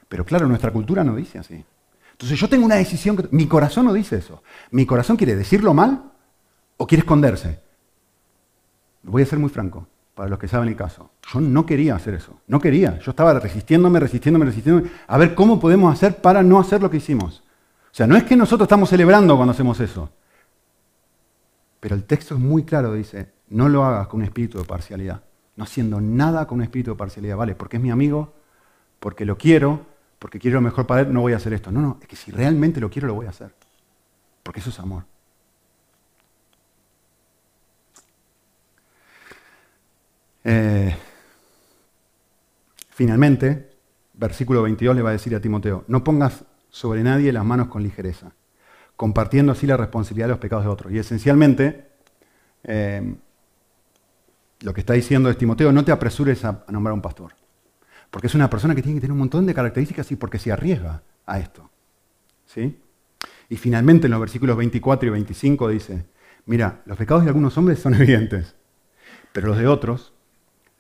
Pero claro, nuestra cultura no dice así. Entonces yo tengo una decisión, que, mi corazón no dice eso. Mi corazón quiere decirlo mal o quiere esconderse. Voy a ser muy franco, para los que saben el caso. Yo no quería hacer eso, no quería. Yo estaba resistiéndome, resistiéndome, resistiéndome, a ver cómo podemos hacer para no hacer lo que hicimos. O sea, no es que nosotros estamos celebrando cuando hacemos eso. Pero el texto es muy claro, dice, no lo hagas con un espíritu de parcialidad. No haciendo nada con un espíritu de parcialidad, ¿vale? Porque es mi amigo, porque lo quiero, porque quiero lo mejor para él, no voy a hacer esto. No, no, es que si realmente lo quiero, lo voy a hacer. Porque eso es amor. Eh, finalmente, versículo 22 le va a decir a Timoteo, no pongas sobre nadie las manos con ligereza, compartiendo así la responsabilidad de los pecados de otros. Y esencialmente, eh, lo que está diciendo es Timoteo, no te apresures a, nombrar a un pastor, porque es una persona que tiene que tener un montón de características y porque se arriesga a esto. ¿sí? Y finalmente en los versículos 24 y 25 dice, mira, los pecados de algunos hombres son evidentes, pero los de otros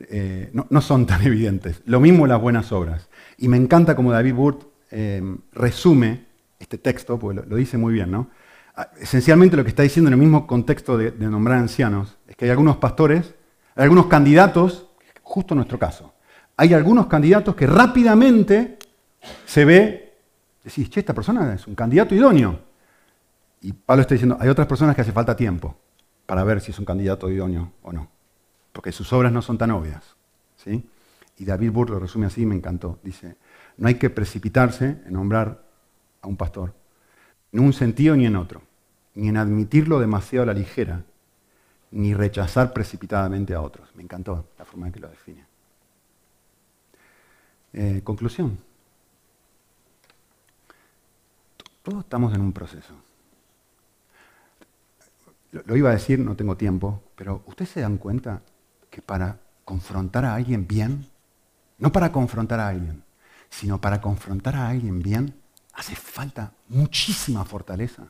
eh, no, son tan evidentes. Lo mismo las buenas obras. Y me encanta como David Burt em, resume este texto, porque lo, dice muy bien, ¿no? Ah, esencialmente lo que está diciendo en el mismo contexto de, nombrar ancianos es que hay algunos pastores, hay algunos candidatos, justo en nuestro caso, hay algunos candidatos que rápidamente se ve, decís, che, esta persona es un candidato idóneo. Y Pablo está diciendo, hay otras personas que hace falta tiempo para ver si es un candidato idóneo o no porque sus obras no son tan obvias. ¿sí? Y David Burr lo resume así, me encantó. Dice, no hay que precipitarse en nombrar a un pastor, en un sentido ni en otro, ni en admitirlo demasiado a la ligera, ni rechazar precipitadamente a otros. Me encantó la forma en que lo define. Eh, conclusión. Todos estamos en un proceso. Lo iba a decir, no tengo tiempo, pero ¿ustedes se dan cuenta que para confrontar a alguien bien, no para confrontar a alguien, sino para confrontar a alguien bien, hace falta muchísima fortaleza.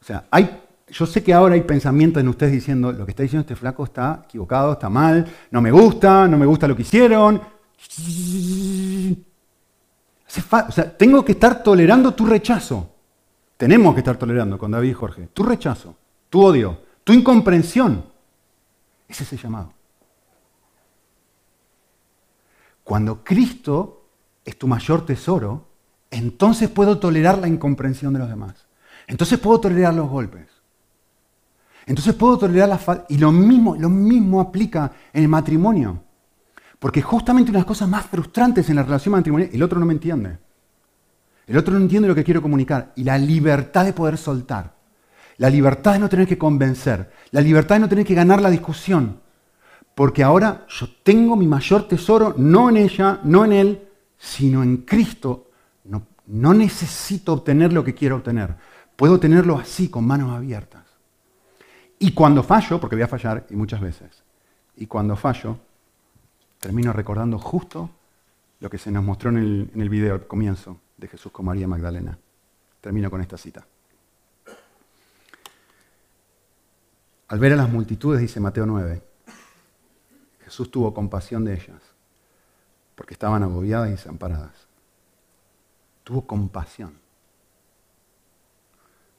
O sea, hay, yo sé que ahora hay pensamientos en ustedes diciendo, lo que está diciendo este flaco está equivocado, está mal, no me gusta, no me gusta lo que hicieron. o sea, tengo que estar tolerando tu rechazo. Tenemos que estar tolerando con David y Jorge, tu rechazo tu odio, tu incomprensión. Ese es el llamado. Cuando Cristo es tu mayor tesoro, entonces puedo tolerar la incomprensión de los demás. Entonces puedo tolerar los golpes. Entonces puedo tolerar la falta. Y lo mismo, lo mismo aplica en el matrimonio. Porque justamente una de las cosas más frustrantes en la relación matrimonial, el otro no me entiende. El otro no entiende lo que quiero comunicar. Y la libertad de poder soltar. La libertad de no tener que convencer. La libertad de no tener que ganar la discusión. Porque ahora yo tengo mi mayor tesoro no en ella, no en él, sino en Cristo. No, necesito obtener lo que quiero obtener. Puedo tenerlo así, con manos abiertas. Y cuando fallo, porque voy a fallar y muchas veces, y cuando fallo, termino recordando justo lo que se nos mostró en el, en el video al comienzo de Jesús con María Magdalena. Termino con esta cita. Al ver a las multitudes, dice Mateo 9, Jesús tuvo compasión de ellas, porque estaban agobiadas y desamparadas. Tuvo compasión.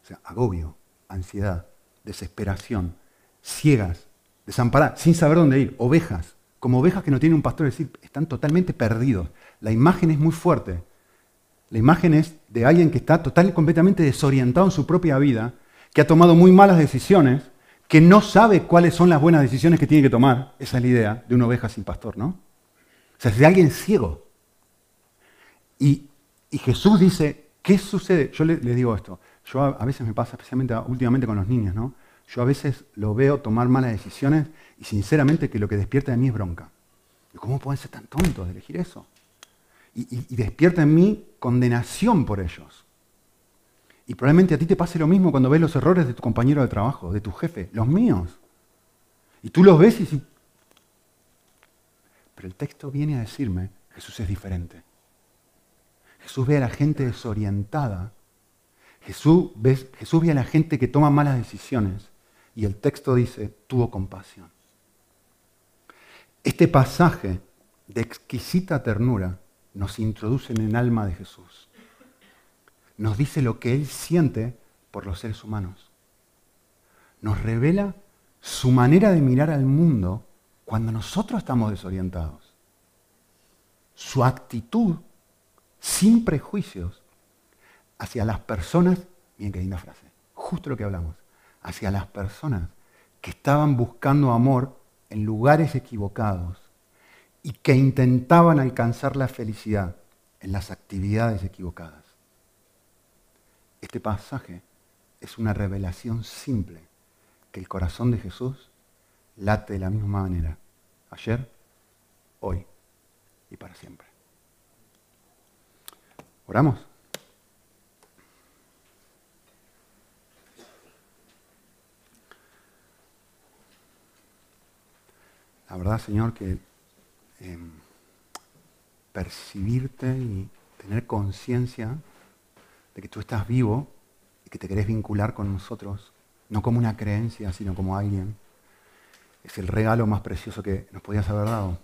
O sea, agobio, ansiedad, desesperación, ciegas, desamparadas, sin saber dónde ir, ovejas, como ovejas que no tienen un pastor, es decir, están totalmente perdidos. La imagen es muy fuerte. La imagen es de alguien que está total y completamente desorientado en su propia vida, que ha tomado muy malas decisiones que no sabe cuáles son las buenas decisiones que tiene que tomar. Esa es la idea de una oveja sin pastor, ¿no? O sea, es de alguien ciego. Y, Jesús dice, ¿qué sucede? Yo le, digo esto, yo a, veces me pasa, especialmente últimamente con los niños, ¿no? Yo a veces lo veo tomar malas decisiones y sinceramente que lo que despierta en mí es bronca. ¿Cómo pueden ser tan tontos de elegir eso? y despierta en mí condenación por ellos. Y probablemente a ti te pase lo mismo cuando ves los errores de tu compañero de trabajo, de tu jefe, los míos. Y tú los ves y pero el texto viene a decirme, Jesús es diferente. Jesús ve a la gente desorientada. Jesús Jesús ve a la gente que toma malas decisiones. Y el texto dice, tuvo compasión. Este pasaje de exquisita ternura nos introduce en el alma de Jesús. Nos dice lo que Él siente por los seres humanos. Nos revela su manera de mirar al mundo cuando nosotros estamos desorientados. Su actitud sin prejuicios hacia las personas, bien que linda frase, justo lo que hablamos, hacia las personas que estaban buscando amor en lugares equivocados y que intentaban alcanzar la felicidad en las actividades equivocadas. Este pasaje es una revelación simple que el corazón de Jesús late de la misma manera, ayer, hoy y para siempre. ¿Oramos? La verdad, Señor, que em, percibirte y tener conciencia de que tú estás vivo y que te querés vincular con nosotros, no como una creencia, sino como alguien, es el regalo más precioso que nos podías haber dado.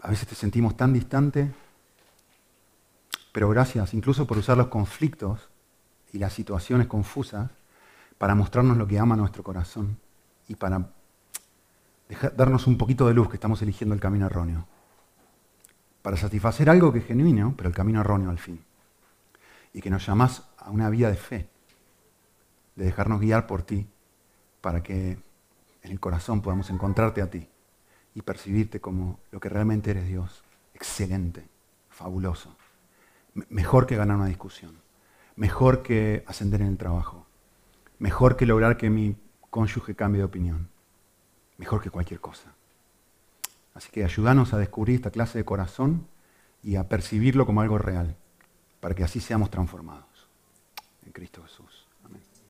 A veces te sentimos tan distante, pero gracias incluso por usar los conflictos y las situaciones confusas para mostrarnos lo que ama nuestro corazón y para darnos un poquito de luz que estamos eligiendo el camino erróneo. Para satisfacer algo que es genuino, pero el camino erróneo al fin. Y que nos llamas a una vida de fe, de dejarnos guiar por ti, para que en el corazón podamos encontrarte a ti y percibirte como lo que realmente eres Dios. Excelente, fabuloso. mejor que ganar una discusión, mejor que ascender en el trabajo, mejor que lograr que mi cónyuge cambie de opinión mejor que cualquier cosa. Así que ayúdanos a descubrir esta clase de corazón y a percibirlo como algo real, para que así seamos transformados en Cristo Jesús.